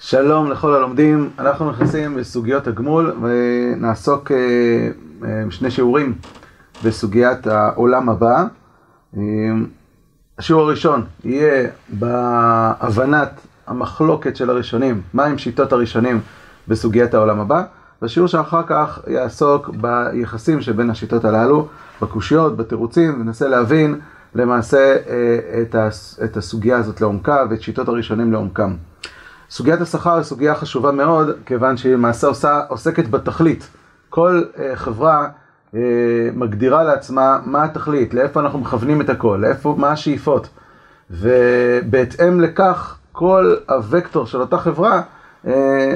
שלום לכל הלומדים, אנחנו נכנסים לסוגיות הגמול ונעסוק אה, אה, שני שיעורים בסוגיית העולם הבא. אה, השיעור הראשון יהיה בהבנת המחלוקת של הראשונים, מהם שיטות הראשונים בסוגיית העולם הבא, והשיעור שאחר כך יעסוק ביחסים שבין השיטות הללו, בקושיות, בתירוצים, וננסה להבין למעשה את הסוגיה הזאת לעומקה ואת שיטות הראשונים לעומקם. סוגיית השכר היא סוגיה חשובה מאוד, כיוון שהיא למעשה עושה, עוסקת בתכלית. כל uh, חברה uh, מגדירה לעצמה מה התכלית, לאיפה אנחנו מכוונים את הכל, לאיפה, מה השאיפות. ובהתאם לכך, כל הוקטור של אותה חברה uh,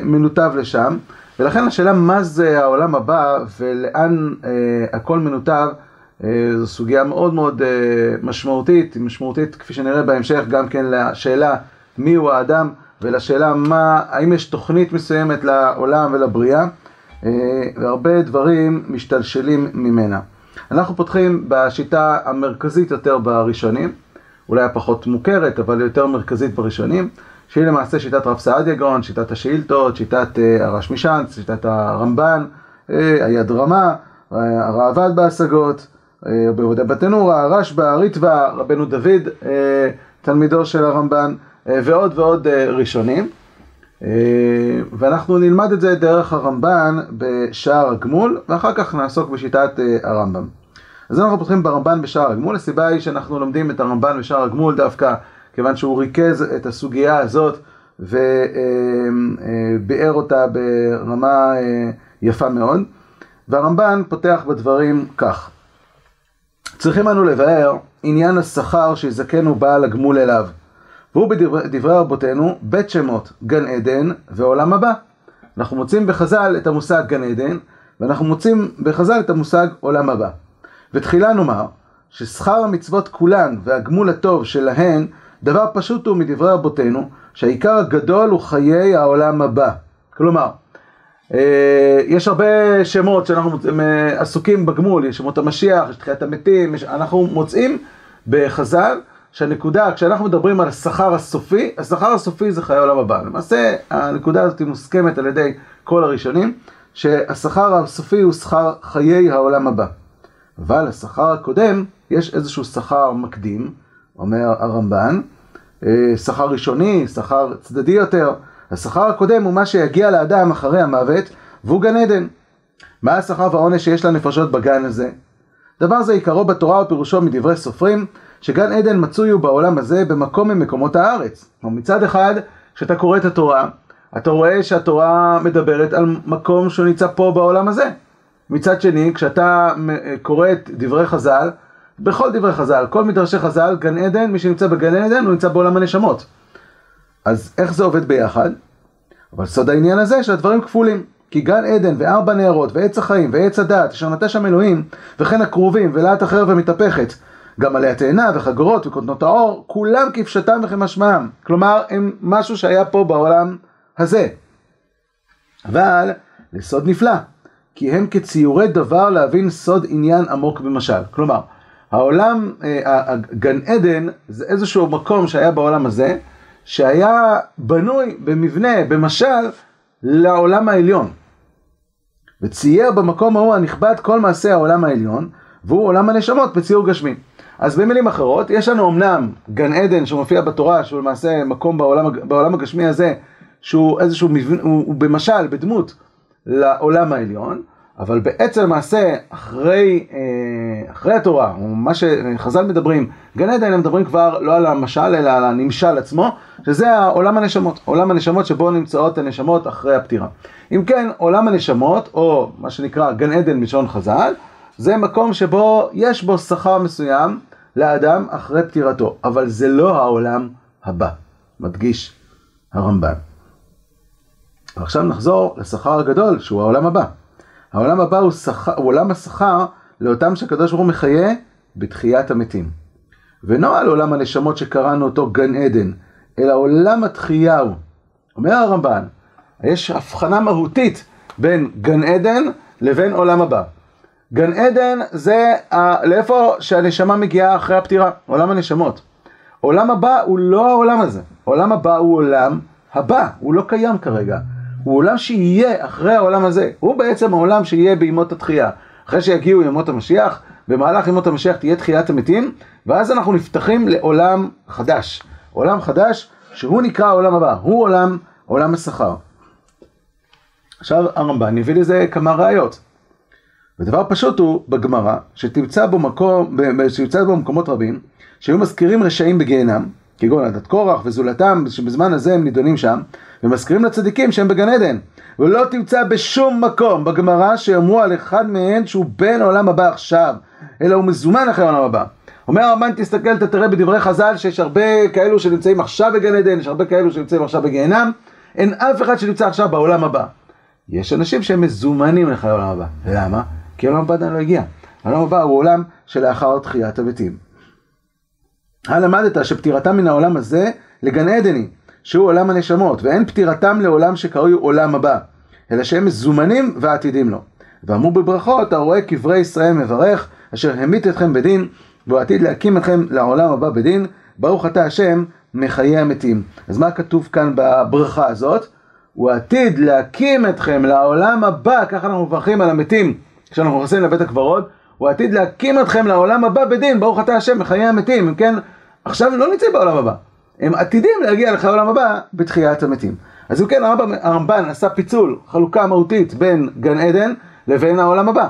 מנותב לשם. ולכן השאלה מה זה העולם הבא ולאן uh, הכל מנותב, uh, זו סוגיה מאוד מאוד uh, משמעותית, משמעותית כפי שנראה בהמשך גם כן לשאלה מיהו האדם. ולשאלה מה, האם יש תוכנית מסוימת לעולם ולבריאה, אה, והרבה דברים משתלשלים ממנה. אנחנו פותחים בשיטה המרכזית יותר בראשונים, אולי הפחות מוכרת, אבל יותר מרכזית בראשונים, שהיא למעשה שיטת רב סעדיה גאון, שיטת השאילתות, שיטת אה, הרש משאנץ, שיטת הרמב"ן, אה, היד רמה, הראב"ד בהשגות, רבי יהודה בתנורה, הרשב"א, הריטב"א, רבנו דוד, תלמידו של הרמב"ן. אה, ועוד ועוד אה, ראשונים. אה, ואנחנו נלמד את זה דרך הרמב"ן בשער הגמול, ואחר כך נעסוק בשיטת הרמב"ם. אז אנחנו פותחים ברמב"ן בשער הגמול, הסיבה היא שאנחנו לומדים את הרמב"ן בשער הגמול דווקא כיוון שהוא ריכז את הסוגיה הזאת וביאר אותה ברמה יפה מאוד. והרמב"ן פותח בדברים כך: צריכים אנו לבאר עניין השכר שיזכנו בעל הגמול אליו. והוא בדברי רבותינו בית שמות, גן עדן ועולם הבא. אנחנו מוצאים בחז"ל את המושג גן עדן, ואנחנו מוצאים בחז"ל את המושג עולם הבא. ותחילה נאמר ששכר המצוות כולן והגמול הטוב שלהן, דבר פשוט הוא מדברי רבותינו, שהעיקר הגדול הוא חיי העולם הבא. כלומר, אה, יש הרבה שמות שאנחנו אה, עסוקים בגמול, יש שמות המשיח, יש תחיית המתים, אנחנו מוצאים בחז"ל שהנקודה, כשאנחנו מדברים על השכר הסופי, השכר הסופי זה חיי העולם הבא. למעשה, הנקודה הזאת מוסכמת על ידי כל הראשונים, שהשכר הסופי הוא שכר חיי העולם הבא. אבל השכר הקודם, יש איזשהו שכר מקדים, אומר הרמב"ן, אה, שכר ראשוני, שכר צדדי יותר. השכר הקודם הוא מה שיגיע לאדם אחרי המוות, והוא גן עדן. מה השכר והעונש שיש לנפשות בגן הזה? דבר זה עיקרו בתורה ופירושו מדברי סופרים, שגן עדן מצוי הוא בעולם הזה במקום ממקומות הארץ. כלומר מצד אחד, כשאתה קורא את התורה, אתה רואה שהתורה מדברת על מקום שהוא נמצא פה בעולם הזה. מצד שני, כשאתה קורא את דברי חז"ל, בכל דברי חז"ל, כל מדרשי חז"ל, גן עדן, מי שנמצא בגן עדן הוא נמצא בעולם הנשמות. אז איך זה עובד ביחד? אבל סוד העניין הזה שהדברים כפולים. כי גן עדן וארבע נערות ועץ החיים ועץ הדת אשר שם אלוהים וכן הכרובים ולהט אחר ומתהפכת גם עלי התאנה וחגורות וקוטנות האור, כולם כפשטם וכמשמעם. כלומר, הם משהו שהיה פה בעולם הזה. אבל לסוד נפלא, כי הם כציורי דבר להבין סוד עניין עמוק במשל. כלומר, העולם, אה, גן עדן זה איזשהו מקום שהיה בעולם הזה, שהיה בנוי במבנה, במשל, לעולם העליון. וצייר במקום ההוא הנכבד כל מעשי העולם העליון, והוא עולם הנשמות בציור גשמי. אז במילים אחרות, יש לנו אמנם גן עדן שמופיע בתורה, שהוא למעשה מקום בעולם, בעולם הגשמי הזה, שהוא איזשהו מבנה, הוא, הוא במשל, בדמות, לעולם העליון, אבל בעצם למעשה, אחרי, אה, אחרי התורה, או מה שחז"ל מדברים, גן עדן הם מדברים כבר לא על המשל, אלא על הנמשל עצמו, שזה עולם הנשמות, עולם הנשמות שבו נמצאות הנשמות אחרי הפטירה. אם כן, עולם הנשמות, או מה שנקרא גן עדן מלשון חז"ל, זה מקום שבו יש בו שכר מסוים לאדם אחרי פטירתו, אבל זה לא העולם הבא, מדגיש הרמב"ן. ועכשיו נחזור לשכר הגדול, שהוא העולם הבא. העולם הבא הוא, שכר, הוא עולם השכר לאותם שהקדוש ברוך הוא מחיה בתחיית המתים. ולא על עולם הנשמות שקראנו אותו גן עדן, אלא עולם התחייה הוא. אומר הרמב"ן, יש הבחנה מהותית בין גן עדן לבין עולם הבא. גן עדן זה ה... לאיפה שהנשמה מגיעה אחרי הפטירה, עולם הנשמות. עולם הבא הוא לא העולם הזה, עולם הבא הוא עולם הבא, הוא לא קיים כרגע. הוא עולם שיהיה אחרי העולם הזה. הוא בעצם העולם שיהיה בימות התחייה. אחרי שיגיעו ימות המשיח, במהלך ימות המשיח תהיה תחיית המתים, ואז אנחנו נפתחים לעולם חדש. עולם חדש שהוא נקרא העולם הבא, הוא עולם, עולם השכר. עכשיו הרמב"ן הביא לזה כמה ראיות. ודבר פשוט הוא בגמרא, שתמצא בו מקום, שתמצא בו מקומות רבים, שהיו מזכירים רשעים בגיהנם, כגון עדת קורח וזולתם, שבזמן הזה הם נידונים שם, ומזכירים לצדיקים שהם בגן עדן. ולא תמצא בשום מקום בגמרא שאמרו על אחד מהם שהוא בן העולם הבא עכשיו, אלא הוא מזומן אחרי העולם הבא. אומר הרמב"ן, תסתכל, אתה תראה בדברי חז"ל שיש הרבה כאלו שנמצאים עכשיו בגן עדן, יש הרבה כאלו שנמצאים עכשיו בגיהנם, אין אף אחד שנמצא עכשיו בעולם הבא. יש אנשים שהם מזומנים אחרי העולם הבא. למה? כי העולם הבא עדיין לא הגיע. העולם הבא הוא עולם שלאחר תחיית המתים. הלמדת שפטירתם מן העולם הזה לגן עדני, שהוא עולם הנשמות, ואין פטירתם לעולם שקרוי עולם הבא, אלא שהם מזומנים ועתידים לו. ואמרו בברכות, אתה רואה קברי ישראל מברך, אשר המית אתכם בדין, והוא עתיד להקים אתכם לעולם הבא בדין, ברוך אתה השם מחיי המתים. אז מה כתוב כאן בברכה הזאת? הוא עתיד להקים אתכם לעולם הבא, ככה אנחנו מברכים על המתים כשאנחנו נכנסים לבית הקברות, הוא עתיד להקים אתכם לעולם הבא בדין, ברוך אתה השם מחיי המתים, אם כן, עכשיו הם לא נמצאים בעולם הבא, הם עתידים להגיע לחיי העולם הבא בתחיית המתים. אז אם כן, הרמב"ן עשה פיצול, חלוקה מהותית בין גן עדן לבין העולם הבא.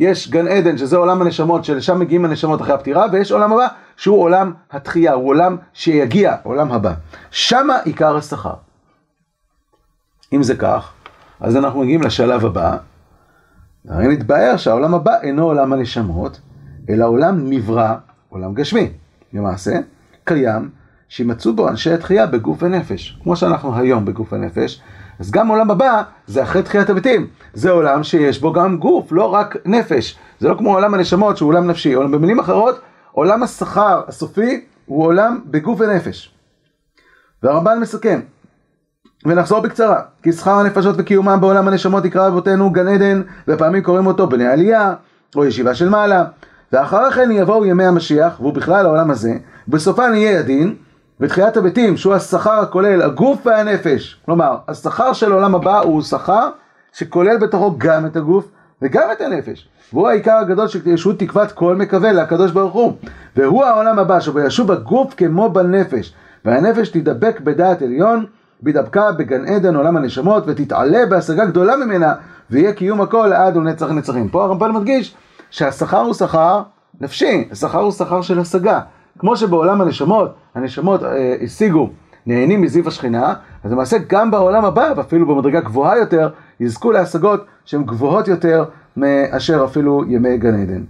יש גן עדן שזה עולם הנשמות שלשם מגיעים הנשמות אחרי הפטירה ויש עולם הבא שהוא עולם התחייה, הוא עולם שיגיע, עולם הבא. שמה עיקר השכר. אם זה כך, אז אנחנו מגיעים לשלב הבא, הרי מתבהר שהעולם הבא אינו עולם הנשמות, אלא עולם נברא, עולם גשמי. למעשה, קיים שימצאו בו אנשי התחייה בגוף ונפש. כמו שאנחנו היום בגוף ונפש, אז גם עולם הבא זה אחרי תחיית המתים. זה עולם שיש בו גם גוף, לא רק נפש. זה לא כמו עולם הנשמות שהוא עולם נפשי. עולם, במילים אחרות, עולם השכר הסופי הוא עולם בגוף ונפש. והרמב"ן מסכם, ונחזור בקצרה, כי שכר הנפשות וקיומם בעולם הנשמות יקרא אבותינו גן עדן, ופעמים קוראים אותו בני עלייה, או ישיבה של מעלה. ואחר כן יבואו ימי המשיח, והוא בכלל העולם הזה, בסופן יהיה הדין, ותחיית המתים, שהוא השכר הכולל, הגוף והנפש. כלומר, השכר של העולם הבא הוא שכר שכולל בתוכו גם את הגוף וגם את הנפש. והוא העיקר הגדול שהוא תקוות כל מקווה לקדוש ברוך הוא. והוא העולם הבא, שבו ישוב הגוף כמו בנפש, והנפש תדבק בדעת עליון, בדבקה בגן עדן עולם הנשמות, ותתעלה בהשגה גדולה ממנה, ויהיה קיום הכל עד ונצח נצחים. פה הרמב"ן מדגיש שהשכר הוא שכר נפשי, השכר הוא שכר של השגה. כמו שבעולם הנשמות, הנשמות אה, השיגו, נהנים מזיו השכינה, אז למעשה גם בעולם הבא, ואפילו במדרגה גבוהה יותר, יזכו להשגות שהן גבוהות יותר מאשר אפילו ימי גן עדן.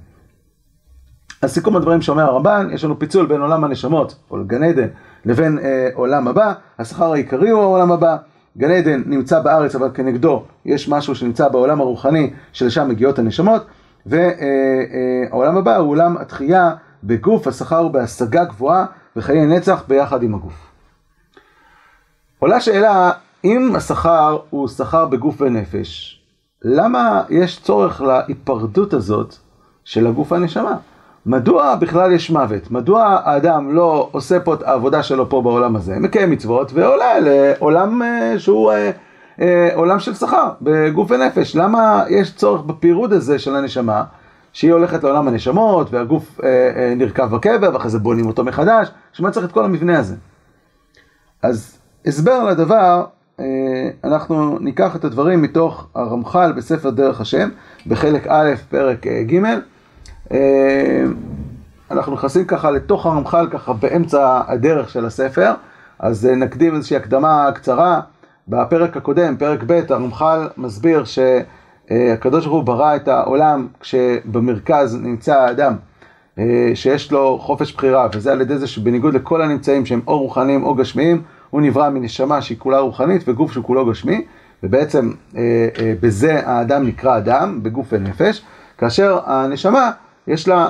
אז סיכום הדברים שאומר הרמב"ן, יש לנו פיצול בין עולם הנשמות, או גן עדן, לבין אה, עולם הבא, השכר העיקרי הוא העולם הבא, גן עדן נמצא בארץ אבל כנגדו יש משהו שנמצא בעולם הרוחני שלשם מגיעות הנשמות, והעולם הבא הוא עולם התחייה בגוף, השכר בהשגה גבוהה וחיי נצח ביחד עם הגוף. עולה שאלה, אם השכר הוא שכר בגוף ונפש, למה יש צורך להיפרדות הזאת של הגוף והנשמה? מדוע בכלל יש מוות? מדוע האדם לא עושה פה את העבודה שלו פה בעולם הזה, מקיים מצוות ועולה לעולם אה, שהוא אה, אה, עולם של שכר בגוף ונפש? למה יש צורך בפירוד הזה של הנשמה? שהיא הולכת לעולם הנשמות, והגוף נרקב בקבר, ואחרי זה בונים אותו מחדש, שמה צריך את כל המבנה הזה? אז הסבר לדבר, אנחנו ניקח את הדברים מתוך הרמח"ל בספר דרך השם, בחלק א', פרק ג', אנחנו נכנסים ככה לתוך הרמח"ל, ככה באמצע הדרך של הספר, אז אה, נקדים איזושהי הקדמה קצרה. בפרק הקודם, פרק ב', הרמח"ל מסביר ש... אה, ברוך הוא ברא את העולם כשבמרכז נמצא האדם אה, שיש לו חופש בחירה, וזה על ידי זה שבניגוד לכל הנמצאים שהם או רוחניים או גשמיים, הוא נברא מנשמה שהיא כולה רוחנית וגוף שהוא כולו גשמי, ובעצם אה, בזה האדם נקרא אדם, בגוף ונפש, כאשר הנשמה יש לה,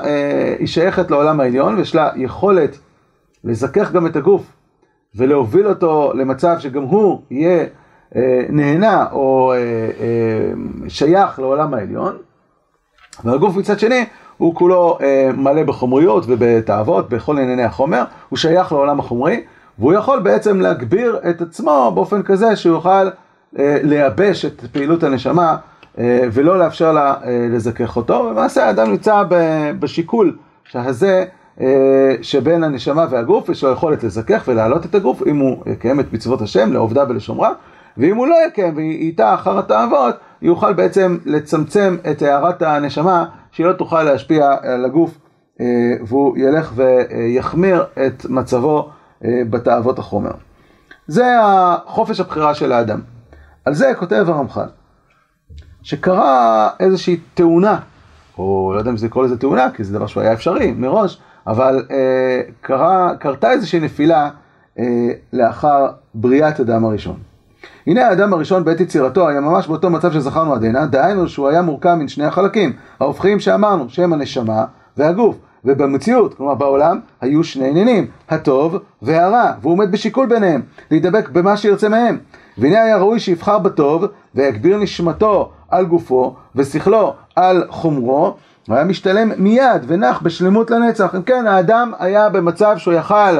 היא שייכת לעולם העליון ויש לה יכולת לזכך גם את הגוף ולהוביל אותו למצב שגם הוא יהיה אה, נהנה או אה, אה, שייך לעולם העליון, והגוף מצד שני הוא כולו מלא בחומריות ובתאוות, בכל ענייני החומר, הוא שייך לעולם החומרי, והוא יכול בעצם להגביר את עצמו באופן כזה שהוא יוכל אה, לייבש את פעילות הנשמה אה, ולא לאפשר לה אה, לזכך אותו. למעשה האדם נמצא בשיקול הזה אה, שבין הנשמה והגוף, יש לו יכולת לזכך ולהעלות את הגוף אם הוא יקיים את מצוות השם לעובדה ולשומרה, ואם הוא לא יקיים ואיתה אחר התאוות, יוכל בעצם לצמצם את הערת הנשמה שהיא לא תוכל להשפיע על הגוף והוא ילך ויחמיר את מצבו בתאוות החומר. זה החופש הבחירה של האדם. על זה כותב הרמח"ל, שקרה איזושהי תאונה, או לא יודע אם זה לקרוא לזה תאונה, כי זה דבר שהוא היה אפשרי מראש, אבל אה, קרה, קרתה איזושהי נפילה אה, לאחר בריאת אדם הראשון. הנה האדם הראשון בעת יצירתו היה ממש באותו מצב שזכרנו עד הנה, דהיינו שהוא היה מורכב מן שני החלקים, ההופכיים שאמרנו, שהם הנשמה והגוף. ובמציאות, כלומר בעולם, היו שני עניינים, הטוב והרע, והוא עומד בשיקול ביניהם, להידבק במה שירצה מהם. והנה היה ראוי שיבחר בטוב, ויגביר נשמתו על גופו, ושכלו על חומרו, הוא היה משתלם מיד ונח בשלמות לנצח. אם כן, האדם היה במצב שהוא יכל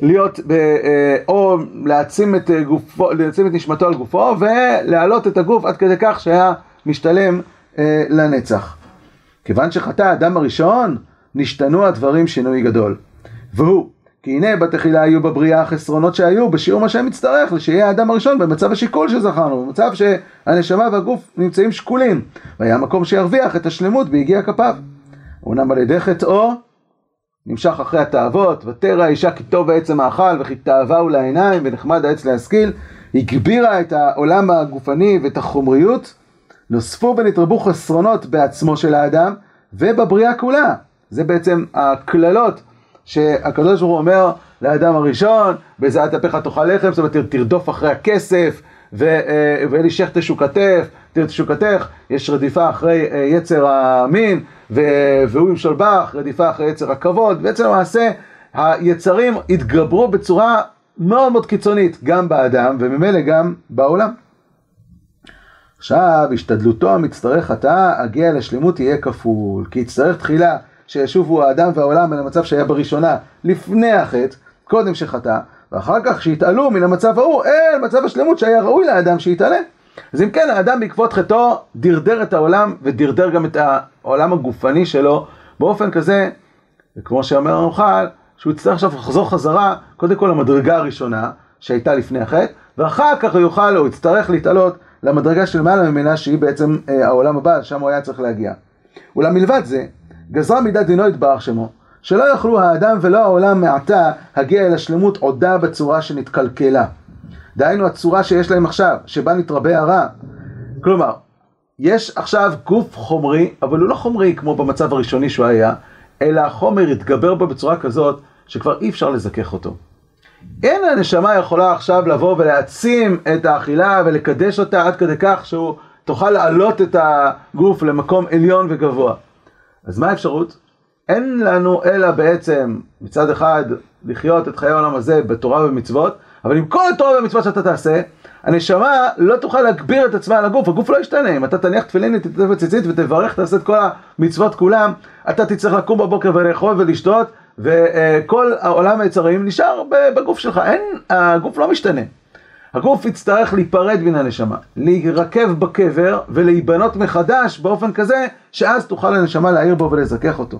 להיות, ב, אה, או להעצים את, גופו, להעצים את נשמתו על גופו, ולהעלות את הגוף עד כדי כך שהיה משתלם אה, לנצח. כיוון שחטא האדם הראשון, נשתנו הדברים שינוי גדול. והוא, כי הנה בתחילה היו בבריאה החסרונות שהיו בשיעור מה שהם יצטרך, לשיהיה האדם הראשון במצב השיקול שזכרנו, במצב שהנשמה והגוף נמצאים שקולים, והיה מקום שירוויח את השלמות ביגיע כפיו. אמנם על ידי חטאו נמשך אחרי התאוות, ותרא האישה כי טוב בעצם האכל וכי תאווה הוא לעיניים ונחמד העץ להשכיל, הגבירה את העולם הגופני ואת החומריות, נוספו ונתרבו חסרונות בעצמו של האדם ובבריאה כולה. זה בעצם הקללות שהקדוש ברוך הוא אומר לאדם הראשון, בזיעת אפיך תאכל לחם, זאת אומרת תרדוף אחרי הכסף, אה, ואלי שך תשוקתך, תשוקתך, יש רדיפה אחרי אה, יצר המין, והוא ימשול בך, רדיפה אחרי יצר הכבוד, בעצם למעשה היצרים התגברו בצורה מאוד מאוד קיצונית, גם באדם וממילא גם בעולם. עכשיו, השתדלותו המצטרך חטאה, הגיע לשלמות יהיה כפול, כי יצטרך תחילה שישובו האדם והעולם אל המצב שהיה בראשונה, לפני החטא, קודם שחטא, ואחר כך שיתעלו מן המצב ההוא אל מצב השלמות שהיה ראוי לאדם שיתעלה. אז אם כן, האדם בעקבות חטאו דרדר את העולם ודרדר גם את העולם הגופני שלו באופן כזה, וכמו שאומר הנוכל, שהוא יצטרך עכשיו לחזור חזרה, קודם כל למדרגה הראשונה שהייתה לפני החטא, ואחר כך הוא יוכל או יצטרך להתעלות למדרגה של מעלה ממנה שהיא בעצם אה, העולם הבא, שם הוא היה צריך להגיע. אולם מלבד זה, גזרה מידת דינו יתברך שמו, שלא יוכלו האדם ולא העולם מעתה הגיע אל השלמות עודה בצורה שנתקלקלה. דהיינו הצורה שיש להם עכשיו, שבה נתרבה הרע. כלומר, יש עכשיו גוף חומרי, אבל הוא לא חומרי כמו במצב הראשוני שהוא היה, אלא החומר התגבר בו בצורה כזאת שכבר אי אפשר לזכך אותו. אין הנשמה יכולה עכשיו לבוא ולהעצים את האכילה ולקדש אותה עד כדי כך שהוא תוכל להעלות את הגוף למקום עליון וגבוה. אז מה האפשרות? אין לנו אלא בעצם מצד אחד לחיות את חיי העולם הזה בתורה ובמצוות, אבל עם כל התורה והמצוות שאתה תעשה, הנשמה לא תוכל להגביר את עצמה על הגוף, הגוף לא ישתנה, אם אתה תניח תפילין, תתתף בציצית ותברך, תעשה את כל המצוות כולם, אתה תצטרך לקום בבוקר ולאכול ולשתות, וכל העולם היצרים נשאר בגוף שלך, אין, הגוף לא משתנה. הגוף יצטרך להיפרד מן הנשמה, להירקב בקבר ולהיבנות מחדש באופן כזה שאז תוכל הנשמה להעיר בו ולזכך אותו.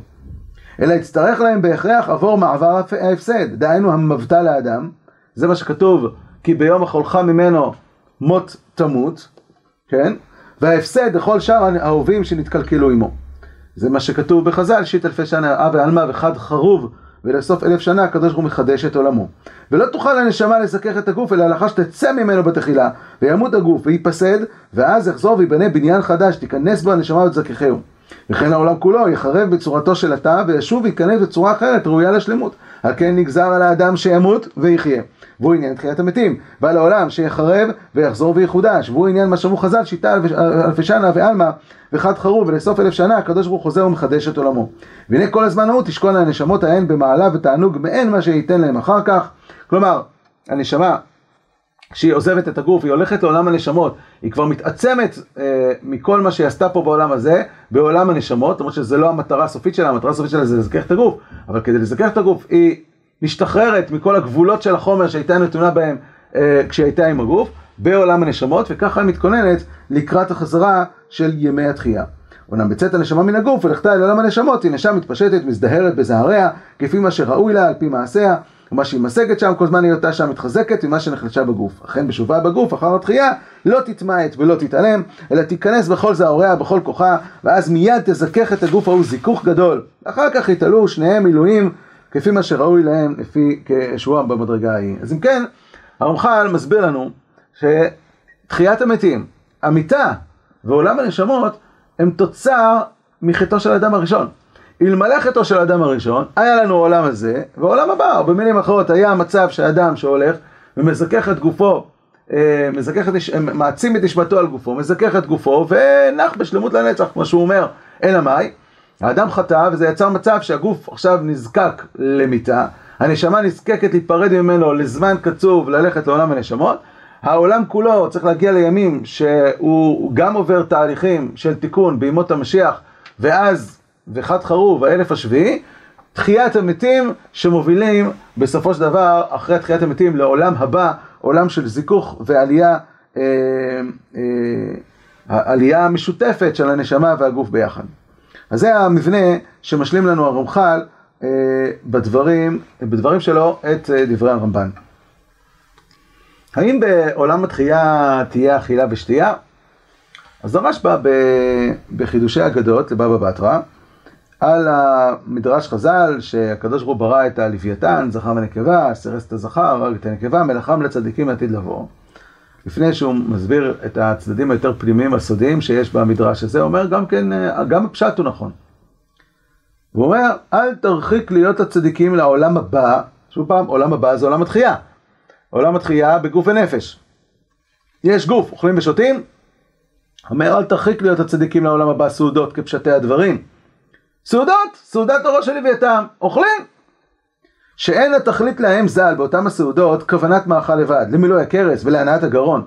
אלא יצטרך להם בהכרח עבור מעבר ההפסד, דהיינו המבטא לאדם, זה מה שכתוב, כי ביום אכולך ממנו מות תמות, כן? וההפסד לכל שאר האהובים שנתקלקלו עמו. זה מה שכתוב בחז"ל, שיט אלפי שנה אב ועלמא וחד חרוב ולסוף אלף שנה הקדוש ברוך הוא מחדש את עולמו. ולא תוכל הנשמה לזכך את הגוף, אלא לאחר שתצא ממנו בתחילה, וימות הגוף וייפסד, ואז יחזור ויבנה בניין חדש, תיכנס בו הנשמה ותזככהו. וכן העולם כולו יחרב בצורתו של התא, וישוב וייכנס בצורה אחרת, ראויה לשלמות. על כן נגזר על האדם שימות ויחיה. והוא עניין תחיית המתים. ועל העולם שיחרב ויחזור ויחודש. והוא עניין מה שאמרו חז"ל, שיטה אלפי שנה ועלמא וחד חרוב, ולסוף אלף שנה הקדוש ברוך חוזר ומחדש את עולמו. והנה כל הזמן ההוא תשכון הנשמות ההן במעלה ותענוג מעין מה שייתן להם אחר כך. כלומר, הנשמה שהיא עוזבת את הגוף, היא הולכת לעולם הנשמות, היא כבר מתעצמת אה, מכל מה שהיא עשתה פה בעולם הזה, בעולם הנשמות, אומרת שזו לא המטרה הסופית שלה, המטרה הסופית שלה זה לזכך את הגוף, אבל כדי לזכך את הגוף היא משתחררת מכל הגבולות של החומר שהייתה נתונה בהם אה, כשהייתה עם הגוף, בעולם הנשמות, וככה היא מתכוננת לקראת החזרה של ימי התחייה. אומנם בצאת הנשמה מן הגוף ולכתה אל עולם הנשמות, היא נשמה מתפשטת, מזדהרת בזעריה, כפי מה שראוי לה, על פי מעשיה, ומה שהיא משגת שם, כל זמן היותה שם מתחזקת ממה שנחלשה בגוף. אכן בשובה בגוף, אחר התחייה, לא תתמעט ולא תתעלם, אלא תיכנס בכל זעוריה, בכל כוחה, ואז מיד תזכך את הגוף ההוא זיכוך גדול. אחר כך יתעלו שניהם מילואים, כפי מה שראוי להם, לפי כשבוע במדרגה ההיא. אז אם כן, הרמח"ל מסביר לנו שתחיית המתים, המיטה ועולם הנשמות הם תוצר מחטאו של האדם הראשון. אלמלא חטאו של האדם הראשון, היה לנו עולם הזה ועולם הבא, או במילים אחרות היה מצב שאדם שהולך ומזכך את גופו, אה, מזכך את, מעצים את נשמתו על גופו, מזכך את גופו ונח בשלמות לנצח, כמו שהוא אומר, אלא מאי? האדם חטא וזה יצר מצב שהגוף עכשיו נזקק למיטה, הנשמה נזקקת להיפרד ממנו לזמן קצוב ללכת לעולם הנשמות, העולם כולו צריך להגיע לימים שהוא גם עובר תהליכים של תיקון בימות המשיח ואז, וחד חרוב, האלף השביעי, תחיית המתים שמובילים בסופו של דבר, אחרי תחיית המתים, לעולם הבא, עולם של זיכוך ועלייה, אה, אה, העלייה המשותפת של הנשמה והגוף ביחד. אז זה המבנה שמשלים לנו הרמח"ל אה, בדברים, בדברים שלו את אה, דברי הרמב"ן. האם בעולם התחייה תהיה אכילה ושתייה? אז הרשב"א בחידושי אגדות לבבא בתרא, על המדרש חז"ל שהקדוש ברוך הוא ברא את הלוויתן, זכר ונקבה, סירס את הזכר, את הנקבה, מלאכם לצדיקים לעתיד לבוא. לפני שהוא מסביר את הצדדים היותר פנימיים הסודיים שיש במדרש הזה, הוא אומר גם כן, גם הפשט הוא נכון. הוא אומר, אל תרחיק להיות הצדיקים לעולם הבא, שוב פעם, עולם הבא זה עולם התחייה. עולם התחייה בגוף ונפש. יש גוף, אוכלים ושותים, אומר אל תרחיק להיות הצדיקים לעולם הבא סעודות כפשטי הדברים. סעודות, סעודת הראש של לוויתם, אוכלים. שאין התכלית להם ז"ל באותם הסעודות כוונת מאכל לבד, למילוי הכרס ולהנאת הגרון,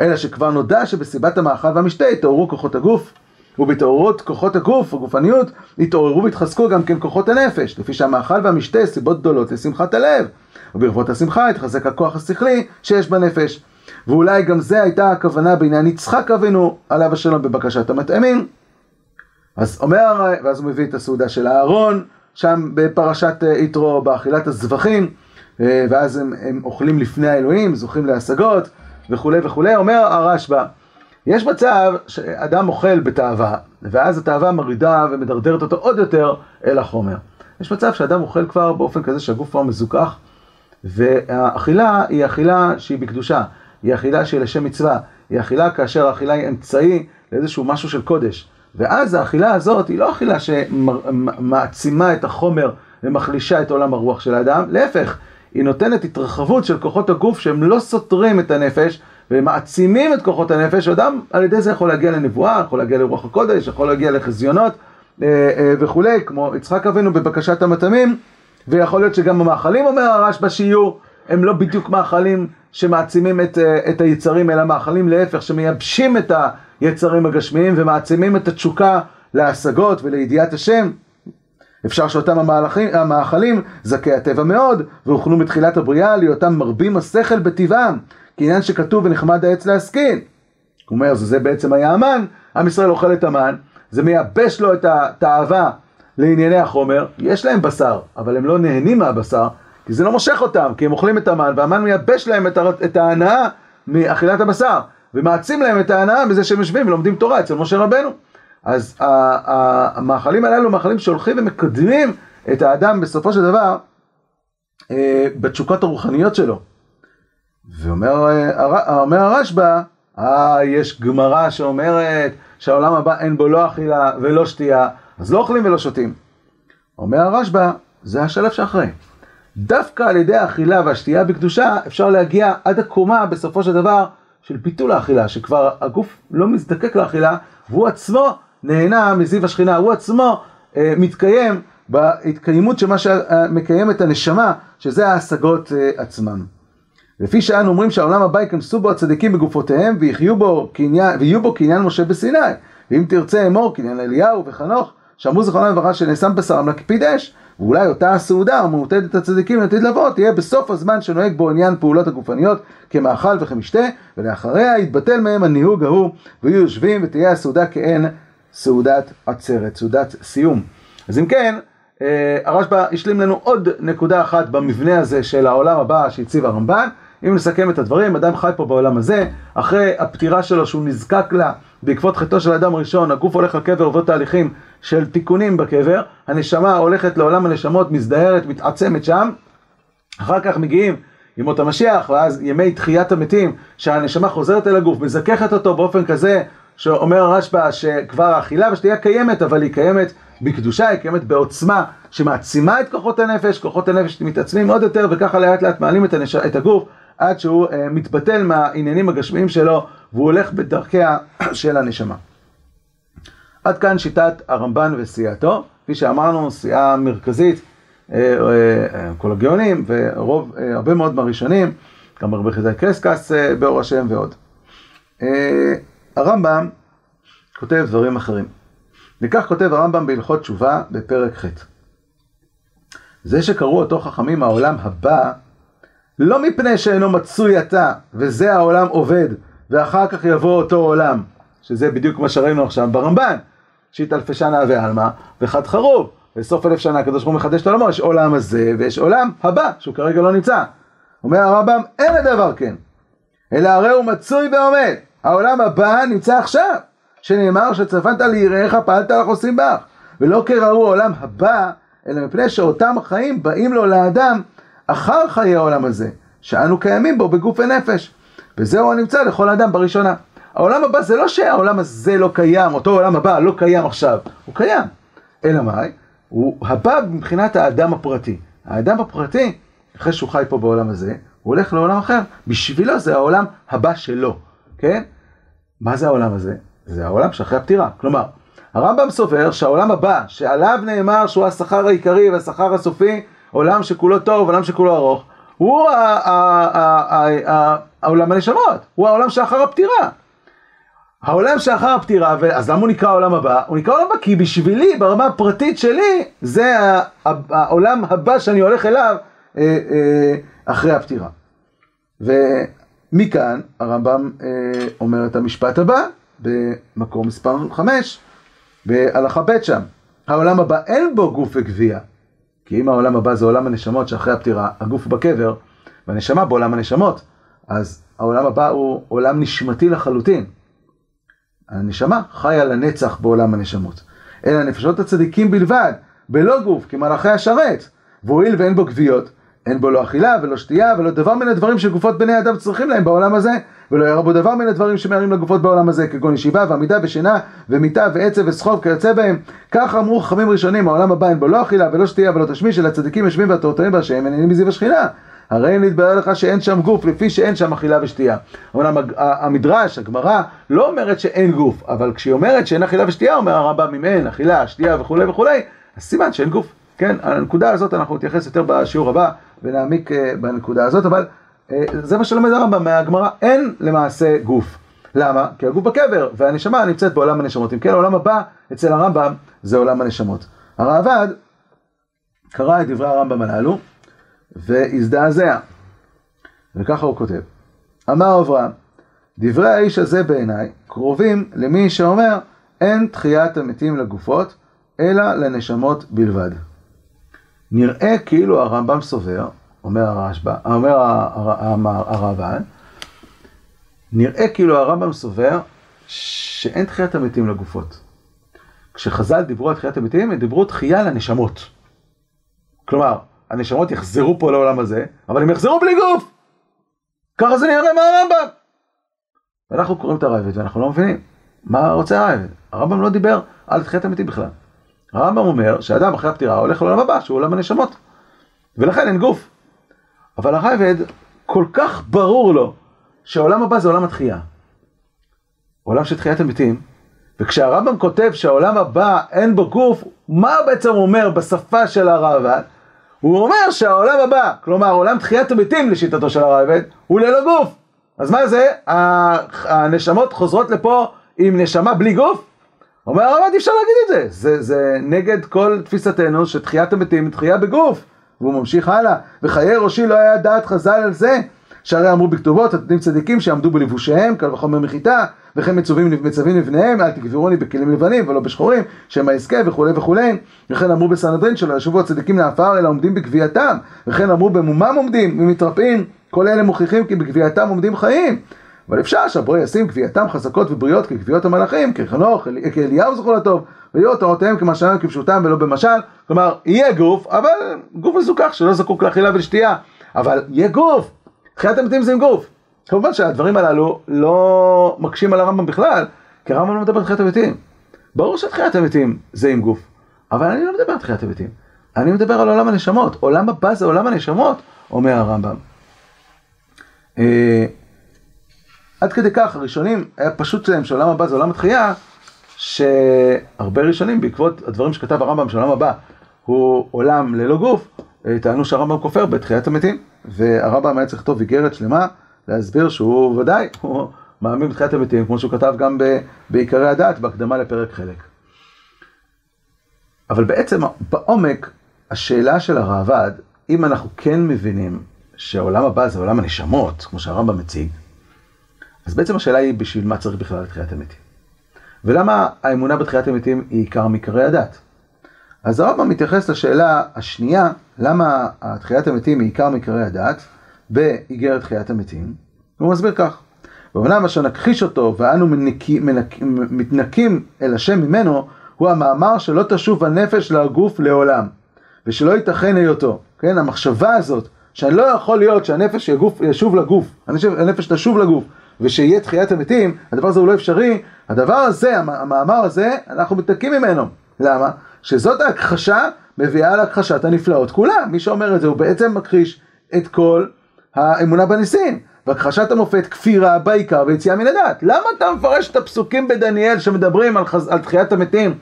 אלא שכבר נודע שבסיבת המאכל והמשתה התעוררו כוחות הגוף, ובהתעוררות כוחות הגוף, הגופניות, התעוררו והתחזקו גם כן כוחות הנפש, לפי שהמאכל והמשתה סיבות גדולות לשמחת הלב, וברבות השמחה התחזק הכוח השכלי שיש בנפש. ואולי גם זה הייתה הכוונה בעניין יצחק אבינו, עליו השלום בבקשת המטעמים. אז אומר, ואז הוא מביא את הסעודה של אהרון, שם בפרשת אה, יתרו, באכילת הזבחים, אה, ואז הם, הם אוכלים לפני האלוהים, זוכים להשגות, וכולי וכולי. אומר הרשב"א, יש מצב שאדם אוכל בתאווה, ואז התאווה מרעידה ומדרדרת אותו עוד יותר אל החומר. יש מצב שאדם אוכל כבר באופן כזה שהגוף כבר מזוכח, והאכילה היא אכילה שהיא בקדושה, היא אכילה שהיא לשם מצווה, היא אכילה כאשר האכילה היא אמצעי לאיזשהו משהו של קודש. ואז האכילה הזאת היא לא אכילה שמעצימה את החומר ומחלישה את עולם הרוח של האדם, להפך, היא נותנת התרחבות של כוחות הגוף שהם לא סותרים את הנפש ומעצימים את כוחות הנפש, אדם על ידי זה יכול להגיע לנבואה, יכול להגיע לרוח הקודש, יכול להגיע לחזיונות אה, אה, וכולי, כמו יצחק אבינו בבקשת המטעמים, ויכול להיות שגם המאכלים, אומר הרשב"א, שיהיו, הם לא בדיוק מאכלים שמעצימים את, אה, את היצרים, אלא מאכלים להפך, שמייבשים את היצרים הגשמיים ומעצימים את התשוקה להשגות ולידיעת השם. אפשר שאותם המהלכים, המאכלים זכי הטבע מאוד, והוכנו מתחילת הבריאה להיותם מרבים השכל בטבעם, כעניין שכתוב ונחמד העץ להשכיל. הוא אומר, זה, בעצם היה המן, עם ישראל אוכל את המן, זה מייבש לו את התאווה לענייני החומר, יש להם בשר, אבל הם לא נהנים מהבשר, כי זה לא מושך אותם, כי הם אוכלים את המן, והמן מייבש להם את ההנאה מאכילת הבשר, ומעצים להם את ההנאה מזה שהם יושבים ולומדים תורה אצל משה רבנו. אז המאכלים הללו מאכלים שהולכים ומקדמים את האדם בסופו של דבר אה, בתשוקות הרוחניות שלו. ואומר אה, הרשב"א, אה, יש גמרא שאומרת שהעולם הבא אין בו לא אכילה ולא שתייה, אז לא אוכלים ולא שותים. אומר הרשב"א, זה השלב שאחרי. דווקא על ידי האכילה והשתייה בקדושה אפשר להגיע עד הקומה בסופו של דבר של ביטול האכילה, שכבר הגוף לא מזדקק לאכילה והוא עצמו נהנה מזיו השכינה, הוא עצמו אה, מתקיים בהתקיימות של מה שמקיים את הנשמה, שזה ההשגות אה, עצמן. לפי שאנו אומרים שהעולם הבא ייכנסו בו הצדיקים בגופותיהם ויחיו בו קניין, ויהיו בו קניין משה בסיני. ואם תרצה אמור קניין אליהו וחנוך, שאמרו זכרונם לברכה שנאסם בשרם להקפיד אש, ואולי אותה הסעודה המעוטדת הצדיקים לעתיד לבוא תהיה בסוף הזמן שנוהג בו עניין פעולות הגופניות כמאכל וכמשתה ולאחריה יתבטל מהם הניהוג ההוא ויהיו יושבים ותהיה הסעודה כעין סעודת עצרת, סעודת סיום. אז אם כן, אה, הרשב"א השלים לנו עוד נקודה אחת במבנה הזה של העולם הבא שהציב הרמב"ן. אם נסכם את הדברים, אדם חי פה בעולם הזה, אחרי הפטירה שלו שהוא נזקק לה בעקבות חטאו של אדם הראשון, הגוף הולך לקבר, עובר תהליכים של תיקונים בקבר, הנשמה הולכת לעולם הנשמות, מזדהרת, מתעצמת שם, אחר כך מגיעים ימות המשיח, ואז ימי תחיית המתים, שהנשמה חוזרת אל הגוף, מזככת אותו באופן כזה, שאומר הרשב"א שכבר האכילה והשתייה קיימת, אבל היא קיימת בקדושה, היא קיימת בעוצמה שמעצימה את כוחות הנפש, כוחות הנפש מתעצמים עוד יותר, וככה לאט לאט מעלים את, הנש... את הגוף עד שהוא uh, מתבטל מהעניינים הגשמיים שלו, והוא הולך בדרכיה של הנשמה. עד כאן שיטת הרמב"ן וסיעתו, כפי שאמרנו, סיעה מרכזית, uh, uh, כל הגאונים ורוב, הרבה מאוד מהראשונים, גם הרבה חיזי קרסקס באור השם ועוד. הרמב"ם כותב דברים אחרים. וכך כותב הרמב"ם בהלכות תשובה בפרק ח'. זה שקראו אותו חכמים העולם הבא, לא מפני שאינו מצוי עתה, וזה העולם עובד, ואחר כך יבוא אותו עולם, שזה בדיוק מה שראינו עכשיו ברמב"ן, שהתאלפי שנה ועלמא, וחד חרוב, בסוף אלף שנה הקדוש ברוך הוא מחדש את עולמו, יש עולם הזה ויש עולם הבא, שהוא כרגע לא נמצא. אומר הרמב"ם, אין לדבר כן, אלא הרי הוא מצוי ועומד, העולם הבא נמצא עכשיו. שנאמר שצפנת ליראיך פעלת לך עושים בך, ולא כראו העולם הבא, אלא מפני שאותם החיים באים לו לאדם אחר חיי העולם הזה, שאנו קיימים בו בגוף ונפש. וזהו הנמצא לכל אדם בראשונה. העולם הבא זה לא שהעולם הזה לא קיים, אותו עולם הבא לא קיים עכשיו, הוא קיים. אלא מאי? הוא הבא מבחינת האדם הפרטי. האדם הפרטי, אחרי שהוא חי פה בעולם הזה, הוא הולך לעולם אחר. בשבילו זה העולם הבא שלו, כן? מה זה העולם הזה? זה העולם שאחרי הפטירה. כלומר, הרמב"ם סובר שהעולם הבא, שעליו נאמר שהוא השכר העיקרי והשכר הסופי, עולם שכולו טוב, עולם שכולו ארוך, הוא העולם הנשמות, הוא העולם שאחר הפטירה. העולם שאחר הפטירה, אז למה הוא נקרא העולם הבא? הוא נקרא העולם הבא כי בשבילי, ברמה הפרטית שלי, זה העולם הבא שאני הולך אליו אה, אה, אחרי הפטירה. ומכאן הרמב"ם אה, אומר את המשפט הבא, במקום מספר 5, בהלכה ב' שם. העולם הבא אין בו גוף וגבייה. כי אם העולם הבא זה עולם הנשמות שאחרי הפטירה, הגוף בקבר, והנשמה בעולם הנשמות, אז העולם הבא הוא עולם נשמתי לחלוטין. הנשמה חיה לנצח בעולם הנשמות. אלא נפשות הצדיקים בלבד, בלא גוף, כמלאכי השרת. והואיל ואין בו גוויות, אין בו לא אכילה ולא שתייה ולא דבר מן הדברים שגופות בני אדם צריכים להם בעולם הזה, ולא יראה בו דבר מן הדברים שמערים לגופות בעולם הזה, כגון ישיבה ועמידה ושינה ומיטה ועצב וסחוב כיוצא בהם. כך אמרו חכמים ראשונים, העולם הבא אין בו לא אכילה ולא שתייה ולא תשמיש, אלא צדיקים יושבים והתורתרים בהשם ונהנים מזיו השכינה. הרי נתברר לך שאין שם גוף, לפי שאין שם אכילה ושתייה. אומנם המדרש, הגמרא, לא אומרת שאין גוף, אבל כשהיא אומרת שאין אכילה ושתייה, אומר הרמב"ם, אם אין אכילה, שתייה וכולי וכולי, אז סימן שאין גוף. כן, הנקודה הזאת אנחנו נתייחס יותר בשיעור הבא ונעמיק אה, בנקודה הזאת, אבל אה, זה מה שלומד הרמב"ם מהגמרא, אין למעשה גוף. למה? כי הגוף בקבר, והנשמה נמצאת בעולם הנשמות. אם כן, העולם הבא אצל הרמב"ם זה עולם הנשמות. הרעב"ד קרא את דברי הרמב"ם הללו והזדעזע, וככה הוא כותב: אמר אברהם, דברי האיש הזה בעיניי קרובים למי שאומר אין תחיית המתים לגופות, אלא לנשמות בלבד. נראה כאילו הרמב"ם סובר אומר הרשב"א, אומר הרמב"ן, נראה כאילו הרמב"ם סובר שאין תחיית המתים לגופות. כשחז"ל דיברו על תחיית המתים, הם דיברו תחייה לנשמות. כלומר, הנשמות יחזרו פה לעולם הזה, אבל הם יחזרו בלי גוף! ככה זה נראה מהרמב"ם! ואנחנו קוראים את הרייבד ואנחנו לא מבינים מה רוצה הרייבד. הרמב"ם לא דיבר על תחיית המתים בכלל. הרמב"ם אומר שאדם אחרי הפטירה הולך לעולם הבא, שהוא עולם הנשמות. ולכן אין גוף. אבל הרייבד, כל כך ברור לו שהעולם הבא זה עולם התחייה. עולם של תחיית המתים, וכשהרמב"ם כותב שהעולם הבא אין בו גוף, מה בעצם הוא אומר בשפה של הרייבד? הוא אומר שהעולם הבא, כלומר עולם תחיית המתים לשיטתו של הרייבד, הוא ללא גוף. אז מה זה? הנשמות חוזרות לפה עם נשמה בלי גוף? אומר הרמב"ם אי אפשר להגיד את זה. זה, זה נגד כל תפיסתנו שתחיית המתים היא תחייה בגוף. והוא ממשיך הלאה, וחיי ראשי לא היה דעת חז"ל על זה, שהרי אמרו בכתובות, התנים צדיקים שעמדו בלבושיהם, קל וחומר מחיטה, וכן מצווים, מצווים לבניהם, אל תגבירוני בכלים לבנים ולא בשחורים, שהם ההסכם וכולי וכולי, וכן אמרו בסנהדרין שלא ישובו הצדיקים לעפר אלא עומדים בגבייתם, וכן אמרו במומם עומדים ומתרפאים, כל אלה מוכיחים כי בגבייתם עומדים חיים. אבל אפשר שהבורא ישים גבייתם חזקות ובריאות כגביות המלאכים, כחנוך, כאליהו זכור לטוב, ויהיו תורותיהם כמשלם כפשוטם ולא במשל, כלומר, יהיה גוף, אבל גוף מזוכח שלא זקוק לאכילה ולשתייה, אבל יהיה גוף, תחיית המתים זה עם גוף. כמובן שהדברים הללו לא מקשים על הרמב"ם בכלל, כי הרמב"ם לא מדבר על תחיית המתים. ברור שתחיית המתים זה עם גוף, אבל אני לא מדבר על תחיית המתים. אני מדבר על עולם הנשמות, עולם הבא זה עולם הנשמות, אומר הרמב"ם. אה, עד כדי כך, הראשונים, היה פשוט להם שעולם הבא זה עולם התחייה, שהרבה ראשונים, בעקבות הדברים שכתב הרמב"ם שעולם הבא הוא עולם ללא גוף, אה, טענו שהרמב"ם כופר בתחיית המתים, והרמב"ם היה צריך לכתוב איגרת שלמה להסביר שהוא ודאי, הוא מאמין בתחיית המתים, כמו שהוא כתב גם בעיקרי הדת, בהקדמה לפרק חלק. אבל בעצם בעומק, השאלה של הראב"ד, אם אנחנו כן מבינים שהעולם הבא זה עולם הנשמות, כמו שהרמב"ם מציג, אז בעצם השאלה היא בשביל מה צריך בכלל את תחיית המתים. ולמה האמונה בתחיית המתים היא עיקר מעיקרי הדת? אז הרמב"ם מתייחס לשאלה השנייה, למה תחיית המתים היא עיקר מעיקרי הדת, באיגרת תחיית המתים, הוא מסביר כך: ואומנם אשר נכחיש אותו ואנו מנקי, מנק, מתנקים אל השם ממנו, הוא המאמר שלא תשוב הנפש לגוף לעולם, ושלא ייתכן היותו. כן, המחשבה הזאת, שאני לא יכול להיות שהנפש יגוף, ישוב לגוף, הנפש תשוב לגוף, ושיהיה תחיית המתים, הדבר הזה הוא לא אפשרי, הדבר הזה, המאמר הזה, אנחנו מתנקים ממנו. למה? שזאת ההכחשה מביאה להכחשת הנפלאות כולה. מי שאומר את זה הוא בעצם מכחיש את כל האמונה בניסים. והכחשת המופת כפירה בעיקר ויציאה מן הדת. למה אתה מפרש את הפסוקים בדניאל שמדברים על, חז... על תחיית המתים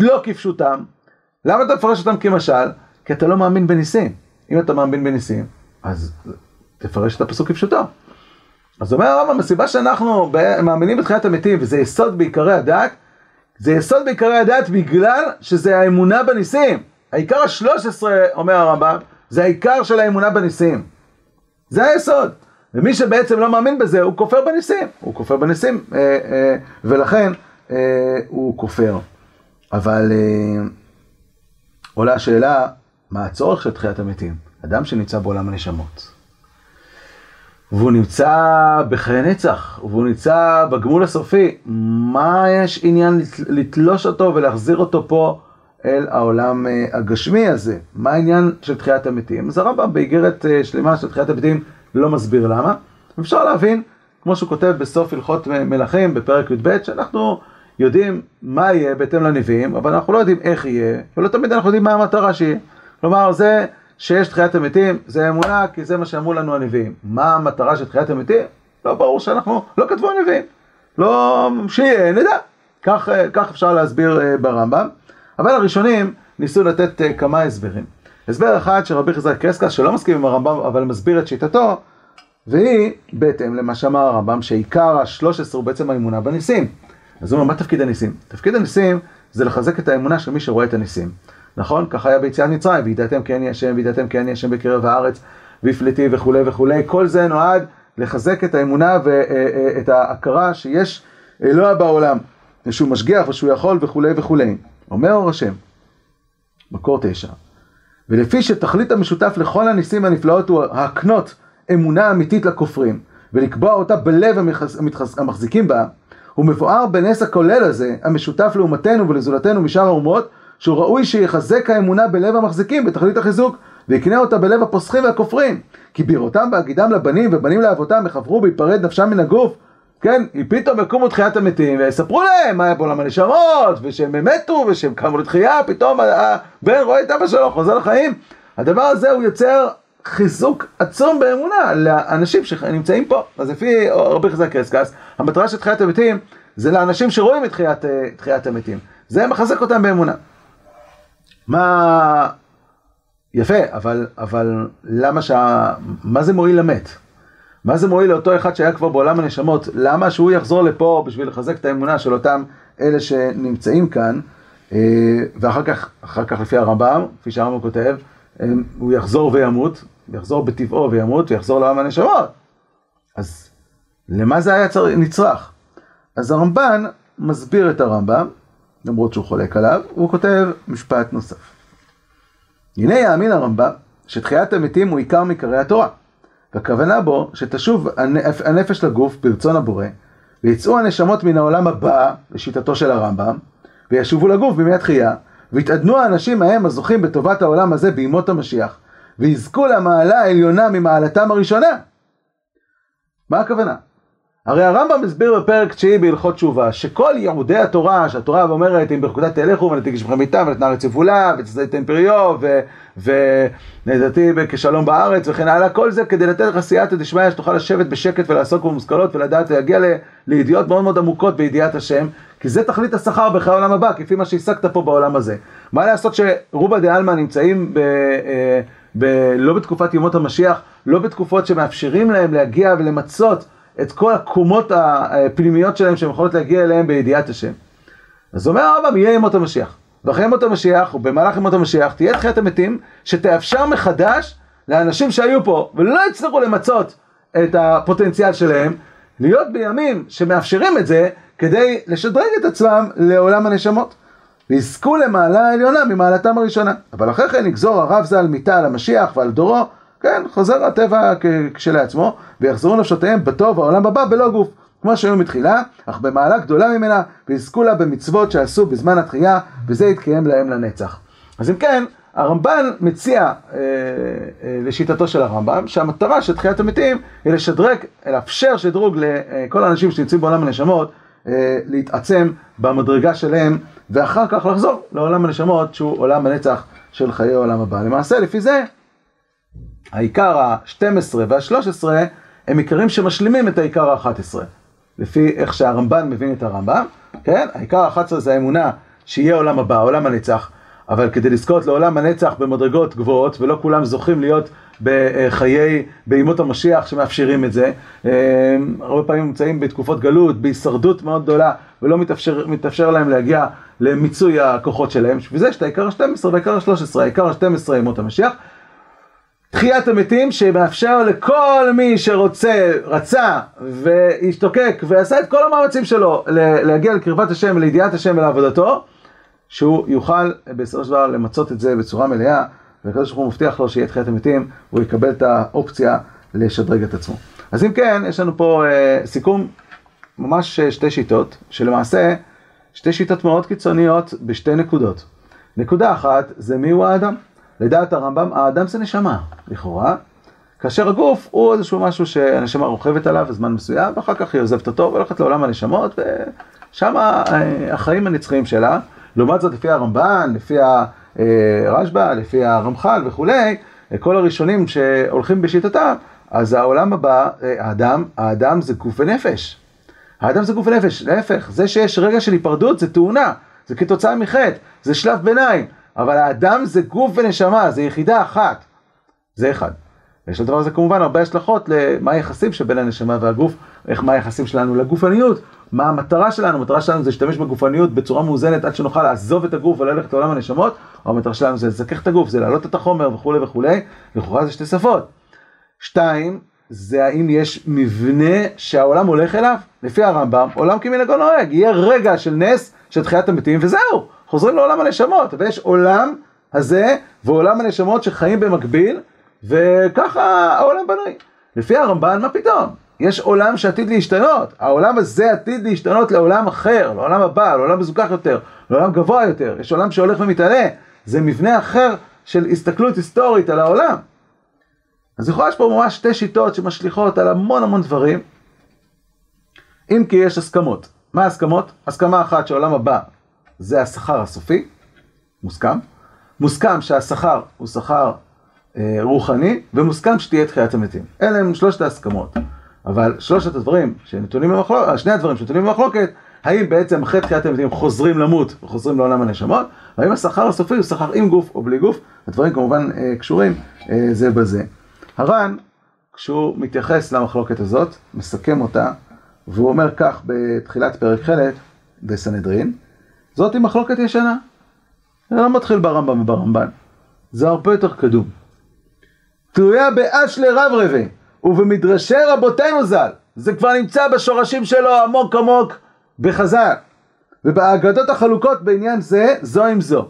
לא כפשוטם? למה אתה מפרש אותם כמשל? כי אתה לא מאמין בניסים. אם אתה מאמין בניסים, אז תפרש את הפסוק כפשוטו. אז אומר הרמב"ם, הסיבה שאנחנו מאמינים בתחיית המתים, וזה יסוד בעיקרי הדת, זה יסוד בעיקרי הדת בגלל שזה האמונה בניסים. העיקר השלוש עשרה, אומר הרמב"ם, זה העיקר של האמונה בניסים. זה היסוד. ומי שבעצם לא מאמין בזה, הוא כופר בניסים. הוא כופר בניסים, אה, אה, ולכן אה, הוא כופר. אבל עולה השאלה, מה הצורך של תחיית המתים? אדם שנמצא בעולם הנשמות. והוא נמצא בחיי נצח, והוא נמצא בגמול הסופי, מה יש עניין לתלוש אותו ולהחזיר אותו פה אל העולם אה, הגשמי הזה? מה העניין של תחיית המתים? אז הרמב"ם באיגרת אה, שלמה של תחיית המתים לא מסביר למה. אפשר להבין, כמו שהוא כותב בסוף הלכות מלכים בפרק י"ב, שאנחנו יודעים מה יהיה בהתאם לנביאים, אבל אנחנו לא יודעים איך יהיה, ולא תמיד אנחנו יודעים מה המטרה שיהיה. כלומר, זה שיש תחיית המתים, זה אמונה, כי זה מה שאמרו לנו הנביאים. מה המטרה של תחיית המתים? לא ברור שאנחנו, לא כתבו הנביאים. לא, שיהיה, נדע. כך, כך אפשר להסביר אה, ברמב"ם. אבל הראשונים ניסו לתת אה, כמה הסברים. הסבר אחד של רבי חזק קרסקס, שלא מסכים עם הרמב"ם, אבל מסביר את שיטתו, והיא בהתאם למה שאמר הרמב"ם, שעיקר השלוש עשרה הוא בעצם האמונה בניסים. אז הוא אומר, מה תפקיד הניסים? תפקיד הניסים זה לחזק את האמונה של מי שרואה את הניסים. נכון? ככה היה ביציאת מצרים, וידעתם כי אני השם, וידעתם כי אני השם בקרב הארץ, והפלטי וכולי וכולי. כל זה נועד לחזק את האמונה ואת ההכרה שיש אלוה בעולם, ושהוא משגיח ושהוא יכול וכולי וכולי. אומר אור השם, מקור תשע, ולפי שתכלית המשותף לכל הניסים הנפלאות הוא להקנות אמונה אמיתית לכופרים, ולקבוע אותה בלב המחז... המחזיקים בה, הוא מבואר בנס הכולל הזה, המשותף לאומתנו ולזולתנו משאר האומות, שהוא ראוי שיחזק האמונה בלב המחזיקים בתכלית החיזוק, ויקנה אותה בלב הפוסחים והכופרים. כי בראותם בהגידם לבנים ובנים לאבותם יחברו ויפרד נפשם מן הגוף. כן, פתאום יקומו תחיית המתים ויספרו להם מה היה בעולם הנשמות, ושהם מתו ושהם קמו לתחייה, פתאום הבן רואה את אבא שלו חוזר לחיים. הדבר הזה הוא יוצר חיזוק עצום באמונה לאנשים שנמצאים פה. אז לפי רבי חזק קרסקס, המטרה של תחיית המתים זה לאנשים שרואים את תחיית, תחיית המתים. זה מחזק אותם באמונה. מה... יפה, אבל, אבל למה שה... מה זה מועיל למת? מה זה מועיל לאותו אחד שהיה כבר בעולם הנשמות? למה שהוא יחזור לפה בשביל לחזק את האמונה של אותם אלה שנמצאים כאן? אה, ואחר כך, אחר כך לפי הרמב"ם, כפי שהרמב"ם כותב, הוא יחזור וימות, יחזור בטבעו וימות, ויחזור לעולם הנשמות. אז למה זה היה נצרך? אז הרמב"ן מסביר את הרמב"ם, למרות שהוא חולק עליו, הוא כותב משפט נוסף. הנה יאמין הרמב"ם שתחיית המתים הוא עיקר מעיקרי התורה. והכוונה בו שתשוב הנפש לגוף ברצון הבורא, ויצאו הנשמות מן העולם הבא, לשיטתו של הרמב"ם, וישובו לגוף בימי התחייה, ויתעדנו האנשים ההם הזוכים בטובת העולם הזה בימות המשיח, ויזכו למעלה העליונה ממעלתם הראשונה. מה הכוונה? הרי הרמב"ם הסביר בפרק תשיעי בהלכות תשובה, שכל ייעודי התורה, שהתורה אומרת אם בחוקתה תלכו ונתיק שמכם איתם ונתנה ארץ יבולה ותצדיתם פריו ונדעתי כשלום בארץ וכן הלאה, כל זה כדי לתת לך סייעתא דשמיא שתוכל לשבת בשקט ולעסוק במושכלות ולדעת להגיע לידיעות מאוד מאוד עמוקות בידיעת השם, כי זה תכלית השכר בחיי העולם הבא, כפי מה שהשגת פה בעולם הזה. מה לעשות שרובה דה עלמא נמצאים ב... אה, ב... לא בתקופת ימות המשיח, לא בתקופות שמאפשרים להם להגיע ולמצות את כל הקומות הפנימיות שלהם שהן יכולות להגיע אליהם בידיעת השם. אז אומר הרמב"ם, יהיה ימות המשיח. ואחרי ימות המשיח, ובמהלך ימות המשיח, תהיה תחיית המתים, שתאפשר מחדש לאנשים שהיו פה ולא הצליחו למצות את הפוטנציאל שלהם, להיות בימים שמאפשרים את זה כדי לשדרג את עצמם לעולם הנשמות. ויזכו למעלה העליונה ממעלתם הראשונה. אבל אחרי כן יגזור הרב ז"ל מיתה על המשיח ועל דורו, כן, חוזר הטבע כשלעצמו, ויחזרו נפשותיהם בטוב העולם הבא בלא גוף, כמו שהיו מתחילה, אך במעלה גדולה ממנה, ויזכו לה במצוות שעשו בזמן התחייה, וזה יתקיים להם לנצח. אז אם כן, הרמב"ן מציע אה, אה, לשיטתו של הרמב"ם, שהמטרה של תחיית המתים היא לשדרג, לאפשר שדרוג לכל האנשים שנמצאים בעולם הנשמות, אה, להתעצם במדרגה שלהם, ואחר כך לחזור לעולם הנשמות, שהוא עולם הנצח של חיי העולם הבא. למעשה, לפי זה, העיקר ה-12 וה-13 הם עיקרים שמשלימים את העיקר ה-11, לפי איך שהרמב"ן מבין את הרמב"ם, כן? העיקר ה-11 זה האמונה שיהיה עולם הבא, עולם הנצח, אבל כדי לזכות לעולם הנצח במדרגות גבוהות, ולא כולם זוכים להיות בחיי, בימות המשיח שמאפשרים את זה, הרבה פעמים נמצאים בתקופות גלות, בהישרדות מאוד גדולה, ולא מתאפשר, מתאפשר להם להגיע למיצוי הכוחות שלהם, בשביל זה יש את העיקר ה-12 והעיקר ה-13, העיקר ה-12 ימות המשיח, תחיית המתים שמאפשר לכל מי שרוצה, רצה והשתוקק ועשה את כל המאמצים שלו להגיע לקרבת השם, לידיעת השם ולעבודתו, שהוא יוכל בסופו של דבר למצות את זה בצורה מלאה, והקדוש ברוך הוא מבטיח לו שיהיה תחיית המתים, הוא יקבל את האופציה לשדרג את עצמו. אז אם כן, יש לנו פה אה, סיכום, ממש אה, שתי שיטות, שלמעשה שתי שיטות מאוד קיצוניות בשתי נקודות. נקודה אחת זה מיהו האדם. לדעת הרמב"ם, האדם זה נשמה, לכאורה, כאשר הגוף הוא איזשהו משהו שהנשמה רוכבת עליו בזמן מסוים, ואחר כך היא עוזבת אותו והולכת לעולם הנשמות, ושם אה, החיים הנצחיים שלה. לעומת זאת, לפי הרמב"ן, לפי הרשב"א, לפי הרמח"ל וכולי, כל הראשונים שהולכים בשיטתם, אז העולם הבא, האדם, האדם זה גוף ונפש. האדם זה גוף ונפש, להפך, זה שיש רגע של היפרדות זה תאונה, זה כתוצאה מחטא, זה שלב ביניים. אבל האדם זה גוף ונשמה, זה יחידה אחת. זה אחד. יש לדבר הזה כמובן הרבה השלכות למה היחסים שבין הנשמה והגוף, איך מה היחסים שלנו לגופניות, מה המטרה שלנו, המטרה שלנו זה להשתמש בגופניות בצורה מאוזנת עד שנוכל לעזוב את הגוף וללכת לעולם הנשמות, או המטרה שלנו זה לזכך את הגוף, זה להעלות את החומר וכולי וכולי, לכאורה זה שתי שפות. שתיים, זה האם יש מבנה שהעולם הולך אליו, לפי הרמב"ם, עולם כמנהגו נוהג, יהיה רגע של נס של תחיית המתים וזהו. חוזרים לעולם הנשמות, ויש עולם הזה ועולם הנשמות שחיים במקביל, וככה העולם בנוי. לפי הרמב"ן, מה פתאום? יש עולם שעתיד להשתנות, העולם הזה עתיד להשתנות לעולם אחר, לעולם הבא, לעולם מזוכח יותר, לעולם גבוה יותר, יש עולם שהולך ומתעלה, זה מבנה אחר של הסתכלות היסטורית על העולם. אז יכול להיות פה ממש שתי שיטות שמשליכות על המון המון דברים, אם כי יש הסכמות. מה ההסכמות? הסכמה אחת שעולם הבא זה השכר הסופי, מוסכם. מוסכם שהשכר הוא שכר אה, רוחני, ומוסכם שתהיה תחיית המתים. אלה הם שלושת ההסכמות. אבל שלושת הדברים שנתונים במחלוקת, שני הדברים שנתונים במחלוקת, האם בעצם אחרי תחיית המתים חוזרים למות וחוזרים לעולם הנשמות, והאם השכר הסופי הוא שכר עם גוף או בלי גוף, הדברים כמובן אה, קשורים אה, זה בזה. הר"ן כשהוא מתייחס למחלוקת הזאת, מסכם אותה, והוא אומר כך בתחילת פרק חלק בסנהדרין, זאתי מחלוקת ישנה. זה לא מתחיל ברמב"ם וברמב"ן, זה הרבה יותר קדום. תלויה באשלי רב רבי ובמדרשי רבותינו ז"ל, זה כבר נמצא בשורשים שלו עמוק עמוק בחז"ל, ובאגדות החלוקות בעניין זה, זו עם זו.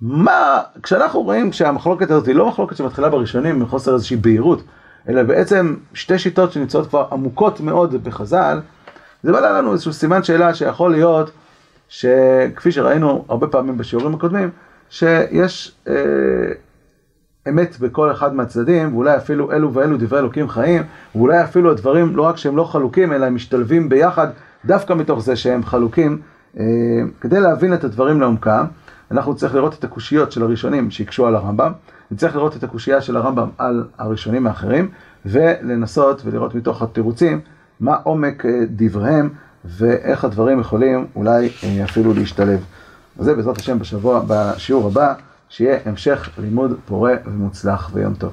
מה, כשאנחנו רואים שהמחלוקת הזאת היא לא מחלוקת שמתחילה בראשונים מחוסר איזושהי בהירות, אלא בעצם שתי שיטות שנמצאות כבר עמוקות מאוד בחז"ל, זה בא לנו איזשהו סימן שאלה שיכול להיות שכפי שראינו הרבה פעמים בשיעורים הקודמים, שיש אה, אמת בכל אחד מהצדדים, ואולי אפילו אלו ואלו דברי אלוקים חיים, ואולי אפילו הדברים לא רק שהם לא חלוקים, אלא הם משתלבים ביחד, דווקא מתוך זה שהם חלוקים. אה, כדי להבין את הדברים לעומקם, אנחנו צריך לראות את הקושיות של הראשונים שהקשו על הרמב"ם, נצטרך לראות את הקושייה של הרמב"ם על הראשונים האחרים, ולנסות ולראות מתוך התירוצים מה עומק אה, דבריהם ואיך הדברים יכולים אולי אה, אפילו להשתלב. אז זה בעזרת השם בשבוע, בשיעור הבא, שיהיה המשך לימוד פורה ומוצלח ויום טוב.